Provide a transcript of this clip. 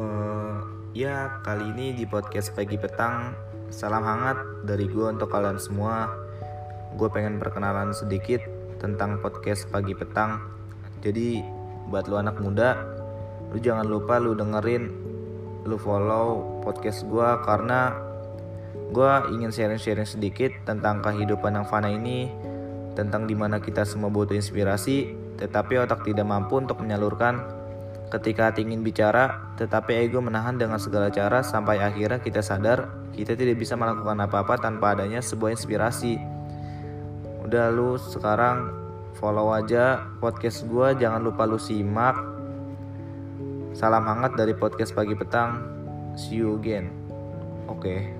semuanya, kali ini di podcast pagi petang Salam hangat dari gue untuk kalian semua. Gue pengen perkenalan sedikit tentang podcast pagi petang. Jadi buat lu anak muda Lu jangan lupa lu dengerin Lu follow podcast gue karena Gue ingin sharing-sharing sedikit tentang kehidupan yang fana ini Tentang di mana kita semua butuh inspirasi Tetapi otak tidak mampu untuk menyalurkan Ketika hati ingin bicara, tetapi ego menahan dengan segala cara sampai akhirnya kita sadar kita tidak bisa melakukan apa-apa tanpa adanya sebuah inspirasi. Udah lu sekarang follow aja podcast gue, jangan lupa lu simak. Salam hangat dari podcast pagi petang. See you again. Oke. Okay.